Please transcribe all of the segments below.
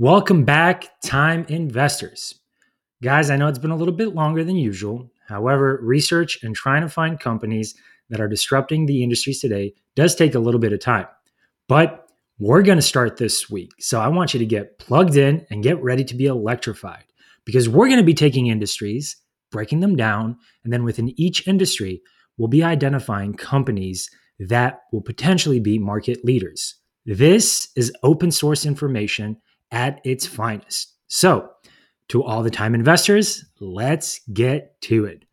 Welcome back, time investors. Guys, I know it's been a little bit longer than usual. However, research and trying to find companies that are disrupting the industries today does take a little bit of time. But we're going to start this week. So I want you to get plugged in and get ready to be electrified because we're going to be taking industries, breaking them down, and then within each industry, we'll be identifying companies that will potentially be market leaders. This is open source information at its finest. So, to all the time investors, let's get to it.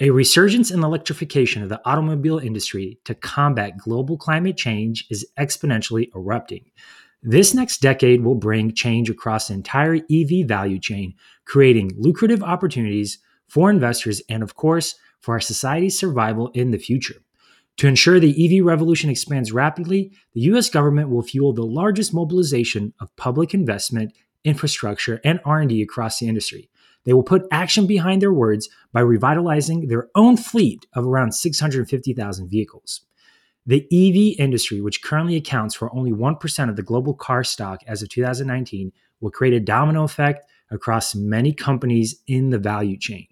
A resurgence in electrification of the automobile industry to combat global climate change is exponentially erupting. This next decade will bring change across the entire EV value chain, creating lucrative opportunities for investors and, of course, for our society's survival in the future. To ensure the EV revolution expands rapidly, the US government will fuel the largest mobilization of public investment, infrastructure, and R&D across the industry. They will put action behind their words by revitalizing their own fleet of around 650,000 vehicles. The EV industry, which currently accounts for only 1% of the global car stock as of 2019, will create a domino effect across many companies in the value chain.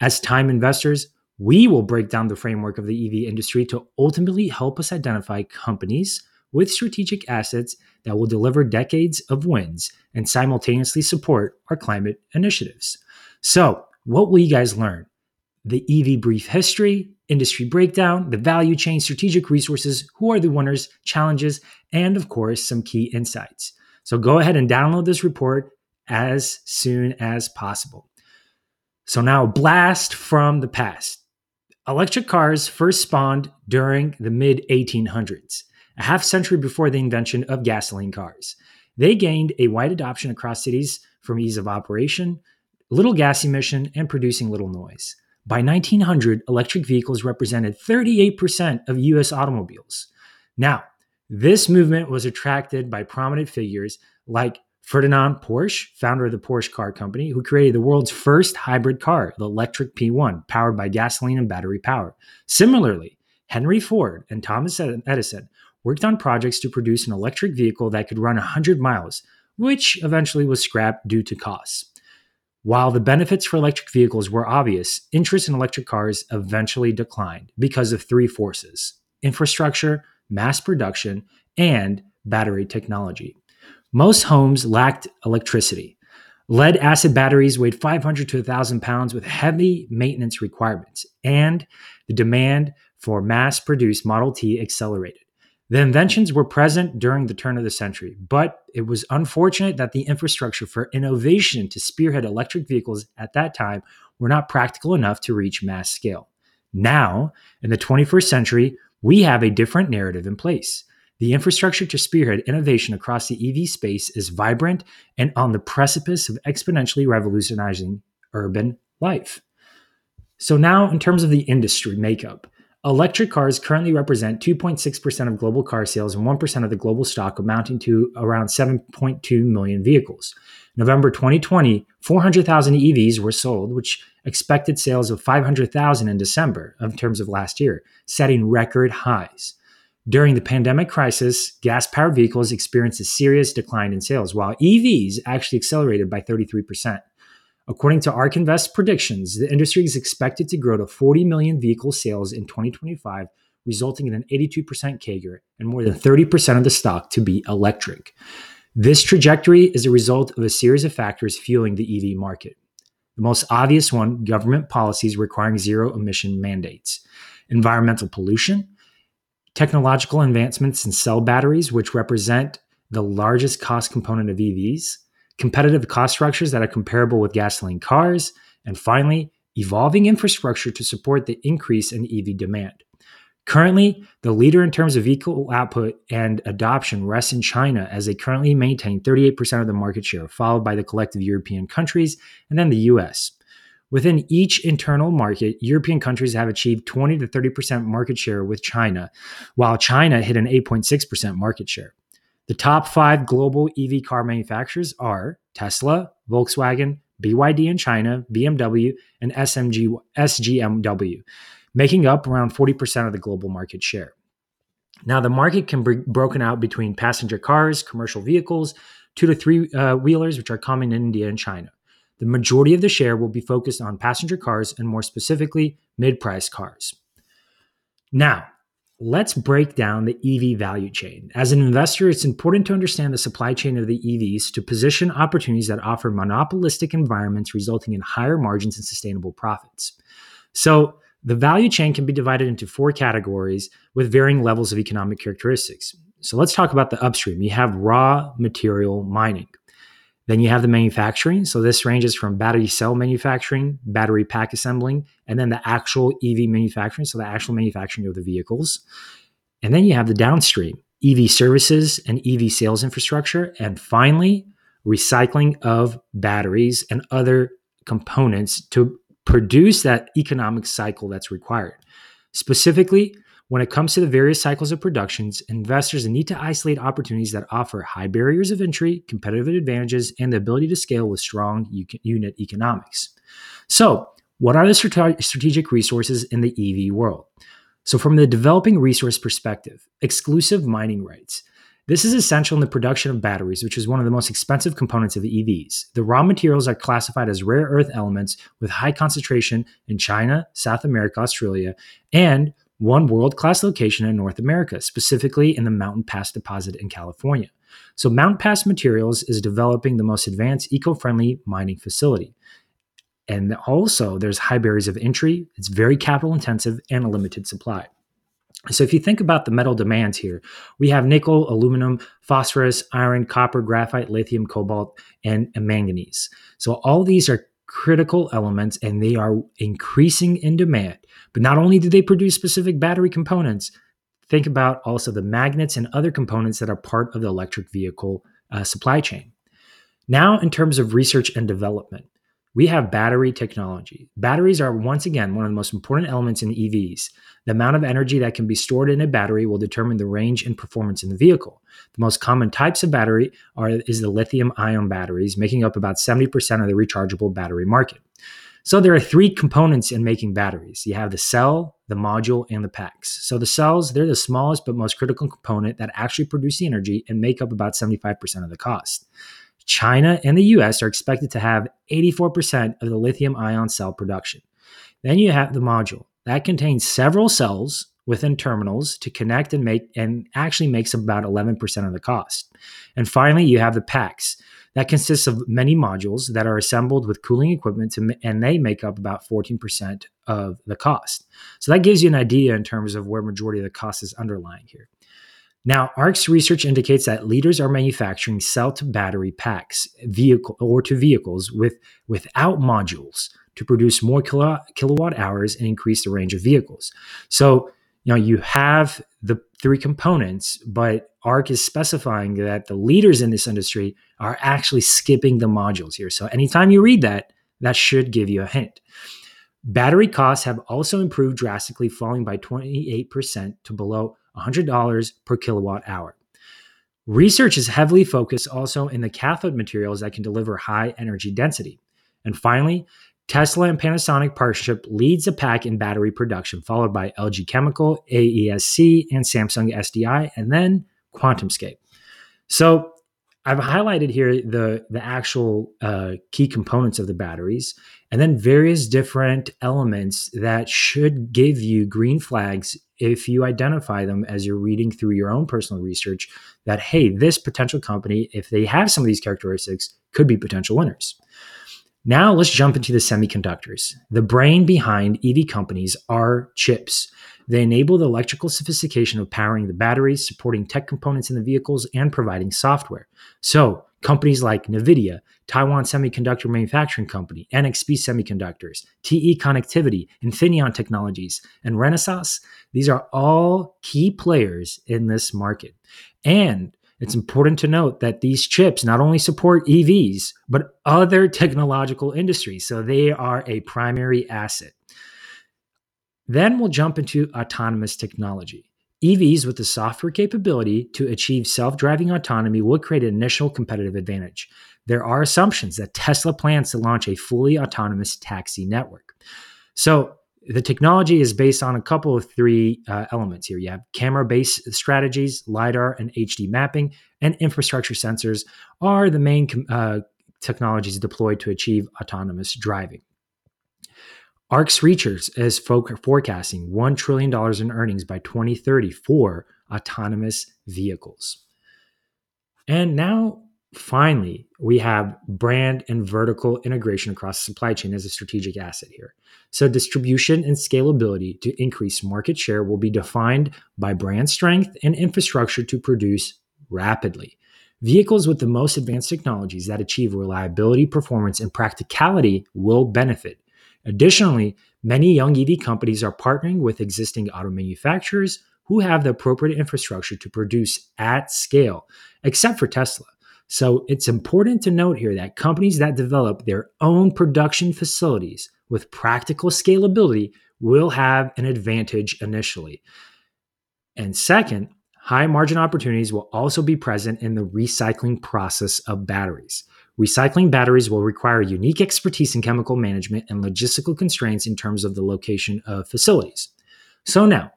As time investors, we will break down the framework of the EV industry to ultimately help us identify companies with strategic assets that will deliver decades of wins and simultaneously support our climate initiatives. So, what will you guys learn? The EV brief history, industry breakdown, the value chain, strategic resources, who are the winners, challenges, and of course, some key insights. So, go ahead and download this report as soon as possible. So, now blast from the past. Electric cars first spawned during the mid 1800s, a half century before the invention of gasoline cars. They gained a wide adoption across cities from ease of operation, little gas emission, and producing little noise. By 1900, electric vehicles represented 38% of US automobiles. Now, this movement was attracted by prominent figures like Ferdinand Porsche, founder of the Porsche car company, who created the world's first hybrid car, the electric P1, powered by gasoline and battery power. Similarly, Henry Ford and Thomas Edison worked on projects to produce an electric vehicle that could run 100 miles, which eventually was scrapped due to costs. While the benefits for electric vehicles were obvious, interest in electric cars eventually declined because of three forces infrastructure, mass production, and battery technology. Most homes lacked electricity. Lead acid batteries weighed 500 to 1,000 pounds with heavy maintenance requirements, and the demand for mass produced Model T accelerated. The inventions were present during the turn of the century, but it was unfortunate that the infrastructure for innovation to spearhead electric vehicles at that time were not practical enough to reach mass scale. Now, in the 21st century, we have a different narrative in place. The infrastructure to spearhead innovation across the EV space is vibrant and on the precipice of exponentially revolutionizing urban life. So, now in terms of the industry makeup, electric cars currently represent 2.6% of global car sales and 1% of the global stock, amounting to around 7.2 million vehicles. November 2020, 400,000 EVs were sold, which expected sales of 500,000 in December in terms of last year, setting record highs. During the pandemic crisis, gas powered vehicles experienced a serious decline in sales, while EVs actually accelerated by 33%. According to ARK Invest predictions, the industry is expected to grow to 40 million vehicle sales in 2025, resulting in an 82% CAGR and more than 30% of the stock to be electric. This trajectory is a result of a series of factors fueling the EV market. The most obvious one government policies requiring zero emission mandates, environmental pollution, technological advancements in cell batteries, which represent the largest cost component of EVs, competitive cost structures that are comparable with gasoline cars, and finally, evolving infrastructure to support the increase in EV demand. Currently, the leader in terms of vehicle output and adoption rests in China, as they currently maintain 38% of the market share, followed by the collective European countries and then the US. Within each internal market, European countries have achieved 20 to 30% market share with China, while China hit an 8.6% market share. The top five global EV car manufacturers are Tesla, Volkswagen, BYD in China, BMW, and SMG, SGMW, making up around 40% of the global market share. Now, the market can be broken out between passenger cars, commercial vehicles, two to three uh, wheelers, which are common in India and China. The majority of the share will be focused on passenger cars and more specifically, mid price cars. Now, let's break down the EV value chain. As an investor, it's important to understand the supply chain of the EVs to position opportunities that offer monopolistic environments resulting in higher margins and sustainable profits. So, the value chain can be divided into four categories with varying levels of economic characteristics. So, let's talk about the upstream. You have raw material mining. Then you have the manufacturing. So this ranges from battery cell manufacturing, battery pack assembling, and then the actual EV manufacturing. So the actual manufacturing of the vehicles. And then you have the downstream EV services and EV sales infrastructure. And finally, recycling of batteries and other components to produce that economic cycle that's required. Specifically, when it comes to the various cycles of productions, investors need to isolate opportunities that offer high barriers of entry, competitive advantages, and the ability to scale with strong unit economics. So, what are the strategic resources in the EV world? So, from the developing resource perspective, exclusive mining rights. This is essential in the production of batteries, which is one of the most expensive components of EVs. The raw materials are classified as rare earth elements with high concentration in China, South America, Australia, and one world class location in North America, specifically in the Mountain Pass deposit in California. So, Mountain Pass Materials is developing the most advanced eco friendly mining facility. And also, there's high barriers of entry, it's very capital intensive, and a limited supply. So, if you think about the metal demands here, we have nickel, aluminum, phosphorus, iron, copper, graphite, lithium, cobalt, and, and manganese. So, all these are critical elements and they are increasing in demand. But not only do they produce specific battery components, think about also the magnets and other components that are part of the electric vehicle uh, supply chain. Now, in terms of research and development, we have battery technology. Batteries are once again one of the most important elements in EVs. The amount of energy that can be stored in a battery will determine the range and performance in the vehicle. The most common types of battery are is the lithium ion batteries, making up about 70% of the rechargeable battery market. So there are three components in making batteries. You have the cell, the module, and the packs. So the cells, they're the smallest but most critical component that actually produce the energy and make up about 75% of the cost. China and the US are expected to have 84% of the lithium ion cell production. Then you have the module. That contains several cells within terminals to connect and make and actually makes about 11% of the cost. And finally, you have the packs. That consists of many modules that are assembled with cooling equipment to, and they make up about 14% of the cost. So that gives you an idea in terms of where majority of the cost is underlying here. Now, ARK's research indicates that leaders are manufacturing cell to battery packs, vehicle or to vehicles with without modules to produce more kilowatt hours and increase the range of vehicles. So, you know, you have the three components, but ARK is specifying that the leaders in this industry are actually skipping the modules here. So, anytime you read that, that should give you a hint. Battery costs have also improved drastically, falling by 28% to below $100 per kilowatt hour. Research is heavily focused also in the cathode materials that can deliver high energy density. And finally, Tesla and Panasonic partnership leads the pack in battery production, followed by LG Chemical, AESC, and Samsung SDI, and then QuantumScape. So I've highlighted here the the actual uh, key components of the batteries, and then various different elements that should give you green flags if you identify them as you're reading through your own personal research. That hey, this potential company, if they have some of these characteristics, could be potential winners. Now let's jump into the semiconductors. The brain behind EV companies are chips. They enable the electrical sophistication of powering the batteries, supporting tech components in the vehicles, and providing software. So, companies like NVIDIA, Taiwan Semiconductor Manufacturing Company, NXP Semiconductors, TE Connectivity, Infineon Technologies, and Renesas, these are all key players in this market. And it's important to note that these chips not only support EVs, but other technological industries. So they are a primary asset. Then we'll jump into autonomous technology. EVs with the software capability to achieve self driving autonomy will create an initial competitive advantage. There are assumptions that Tesla plans to launch a fully autonomous taxi network. So, the technology is based on a couple of three uh, elements here. You have camera based strategies, LiDAR and HD mapping, and infrastructure sensors are the main uh, technologies deployed to achieve autonomous driving. ARK's Research is forecasting $1 trillion in earnings by 2030 for autonomous vehicles. And now, finally, we have brand and vertical integration across the supply chain as a strategic asset here. So, distribution and scalability to increase market share will be defined by brand strength and infrastructure to produce rapidly. Vehicles with the most advanced technologies that achieve reliability, performance, and practicality will benefit. Additionally, many young EV companies are partnering with existing auto manufacturers who have the appropriate infrastructure to produce at scale, except for Tesla. So it's important to note here that companies that develop their own production facilities with practical scalability will have an advantage initially. And second, high margin opportunities will also be present in the recycling process of batteries. Recycling batteries will require unique expertise in chemical management and logistical constraints in terms of the location of facilities. So now,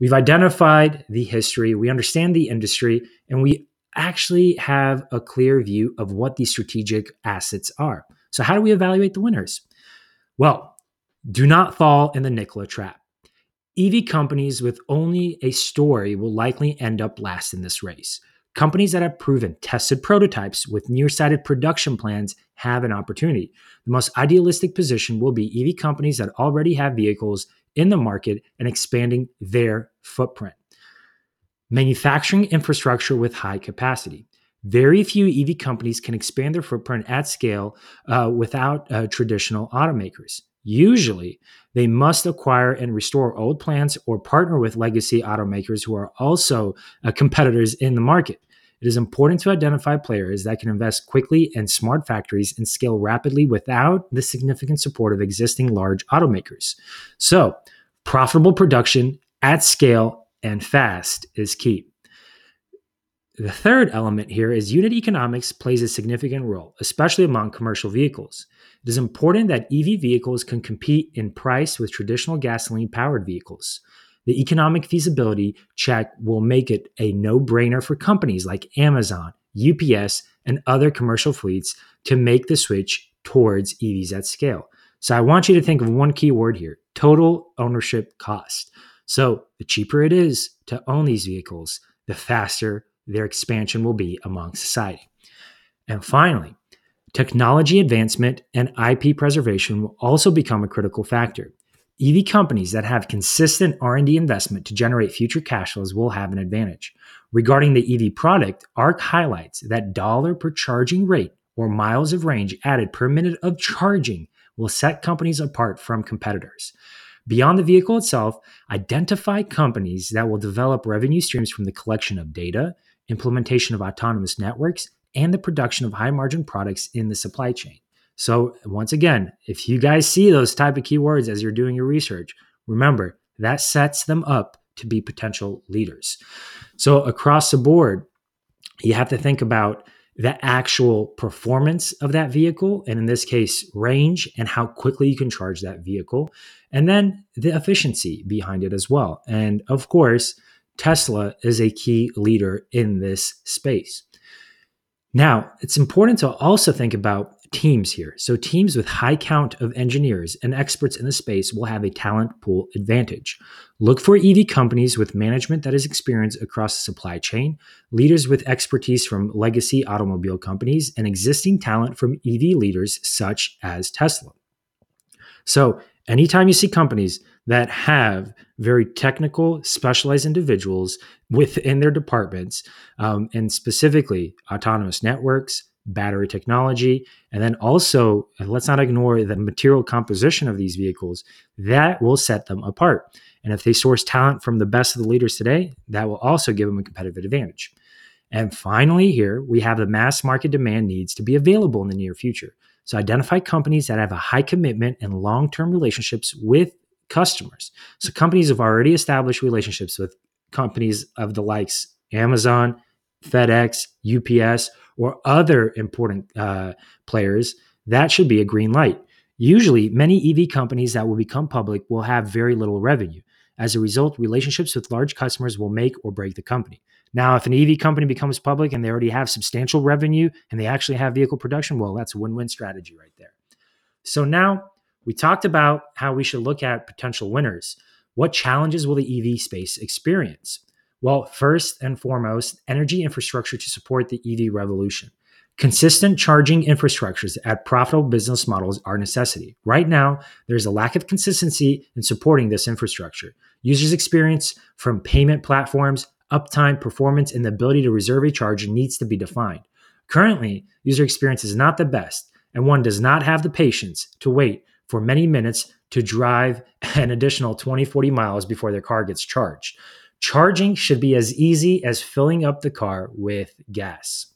we've identified the history, we understand the industry, and we actually have a clear view of what these strategic assets are. So, how do we evaluate the winners? Well, do not fall in the Nikola trap. EV companies with only a story will likely end up last in this race. Companies that have proven tested prototypes with near-sighted production plans have an opportunity. The most idealistic position will be EV companies that already have vehicles in the market and expanding their footprint. Manufacturing infrastructure with high capacity. Very few EV companies can expand their footprint at scale uh, without uh, traditional automakers. Usually, they must acquire and restore old plants or partner with legacy automakers who are also uh, competitors in the market. It is important to identify players that can invest quickly in smart factories and scale rapidly without the significant support of existing large automakers. So, profitable production at scale and fast is key. The third element here is unit economics plays a significant role, especially among commercial vehicles. It is important that EV vehicles can compete in price with traditional gasoline powered vehicles. The economic feasibility check will make it a no brainer for companies like Amazon, UPS, and other commercial fleets to make the switch towards EVs at scale. So I want you to think of one key word here total ownership cost. So the cheaper it is to own these vehicles, the faster their expansion will be among society. And finally, technology advancement and IP preservation will also become a critical factor. EV companies that have consistent R&D investment to generate future cash flows will have an advantage. Regarding the EV product, ARK highlights that dollar per charging rate or miles of range added per minute of charging will set companies apart from competitors. Beyond the vehicle itself, identify companies that will develop revenue streams from the collection of data, implementation of autonomous networks, and the production of high margin products in the supply chain. So once again, if you guys see those type of keywords as you're doing your research, remember that sets them up to be potential leaders. So across the board, you have to think about the actual performance of that vehicle, and in this case, range and how quickly you can charge that vehicle, and then the efficiency behind it as well. And of course, Tesla is a key leader in this space. Now, it's important to also think about teams here. So, teams with high count of engineers and experts in the space will have a talent pool advantage. Look for EV companies with management that is experienced across the supply chain, leaders with expertise from legacy automobile companies, and existing talent from EV leaders such as Tesla. So, anytime you see companies that have very technical, specialized individuals within their departments, um, and specifically autonomous networks, battery technology, and then also uh, let's not ignore the material composition of these vehicles. That will set them apart. And if they source talent from the best of the leaders today, that will also give them a competitive advantage. And finally, here we have the mass market demand needs to be available in the near future. So identify companies that have a high commitment and long term relationships with customers. So companies have already established relationships with companies of the likes Amazon, FedEx, UPS, or other important uh, players, that should be a green light. Usually, many EV companies that will become public will have very little revenue. As a result, relationships with large customers will make or break the company. Now, if an EV company becomes public and they already have substantial revenue and they actually have vehicle production, well, that's a win win strategy right there. So now we talked about how we should look at potential winners. What challenges will the EV space experience? Well, first and foremost, energy infrastructure to support the EV revolution. Consistent charging infrastructures at profitable business models are a necessity. Right now, there's a lack of consistency in supporting this infrastructure. Users' experience from payment platforms, uptime, performance, and the ability to reserve a charge needs to be defined. Currently, user experience is not the best, and one does not have the patience to wait for many minutes to drive an additional 20, 40 miles before their car gets charged. Charging should be as easy as filling up the car with gas.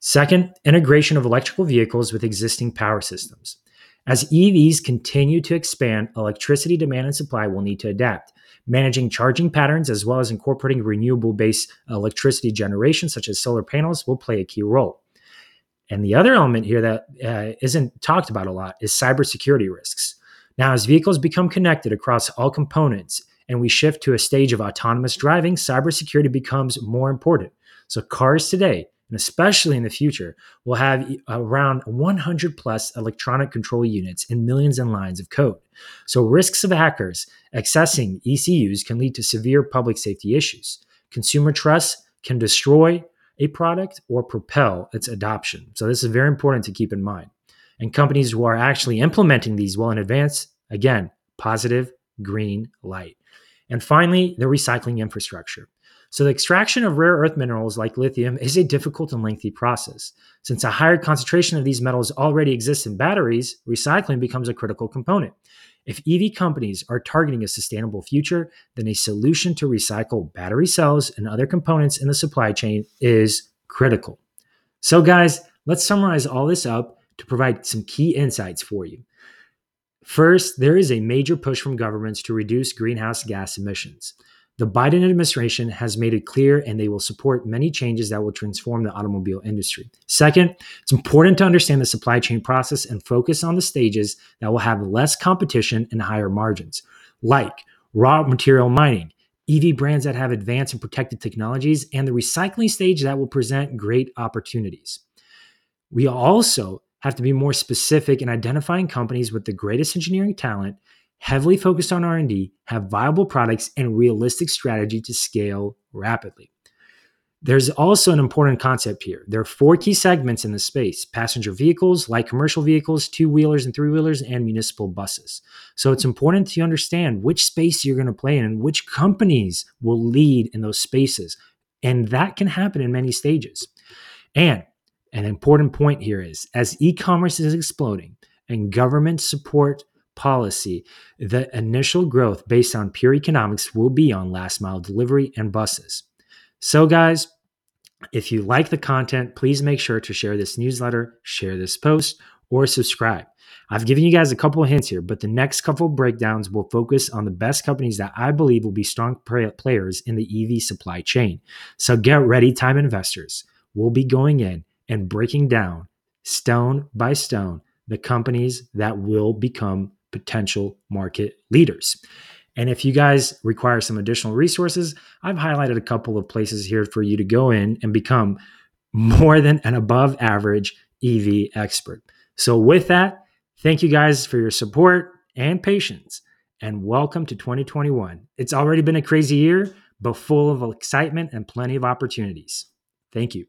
Second, integration of electrical vehicles with existing power systems. As EVs continue to expand, electricity demand and supply will need to adapt. Managing charging patterns as well as incorporating renewable based electricity generation, such as solar panels, will play a key role. And the other element here that uh, not talked about a lot is cybersecurity risks. Now, as vehicles become connected across all components and we shift to a stage of autonomous driving, cybersecurity becomes more important. So, cars today and especially in the future, will have around 100 plus electronic control units and millions of lines of code. So, risks of hackers accessing ECUs can lead to severe public safety issues. Consumer trust can destroy a product or propel its adoption. So, this is very important to keep in mind. And companies who are actually implementing these well in advance, again, positive green light. And finally, the recycling infrastructure. So, the extraction of rare earth minerals like lithium is a difficult and lengthy process. Since a higher concentration of these metals already exists in batteries, recycling becomes a critical component. If EV companies are targeting a sustainable future, then a solution to recycle battery cells and other components in the supply chain is critical. So, guys, let's summarize all this up to provide some key insights for you. First, there is a major push from governments to reduce greenhouse gas emissions. The Biden administration has made it clear and they will support many changes that will transform the automobile industry. Second, it's important to understand the supply chain process and focus on the stages that will have less competition and higher margins, like raw material mining, EV brands that have advanced and protected technologies, and the recycling stage that will present great opportunities. We also have to be more specific in identifying companies with the greatest engineering talent heavily focused on R&D, have viable products and realistic strategy to scale rapidly. There's also an important concept here. There are four key segments in the space passenger vehicles, light commercial vehicles, two wheelers and three wheelers, and municipal buses. So it's important to understand which space you're going to play in and which companies will lead in those spaces. And that can happen in many stages. And an important point here is as e commerce is exploding and government support policy, the initial growth based on pure economics will be on last mile delivery and buses. So, guys, if you like the content, please make sure to share this newsletter, share this post, or subscribe. I've given you guys a couple of hints here, but the next couple breakdowns will focus on the best companies that I believe will be strong players in the EV supply chain. So get ready, time investors. We'll be going in and breaking down stone by stone the companies that will become potential market leaders. And if you guys require some additional resources, I've highlighted a couple of places here for you to go in and become more than an above average EV expert. So, with that, thank you guys for your support and patience, and welcome to 2021. It's already been a crazy year, but full of excitement and plenty of opportunities. Thank you.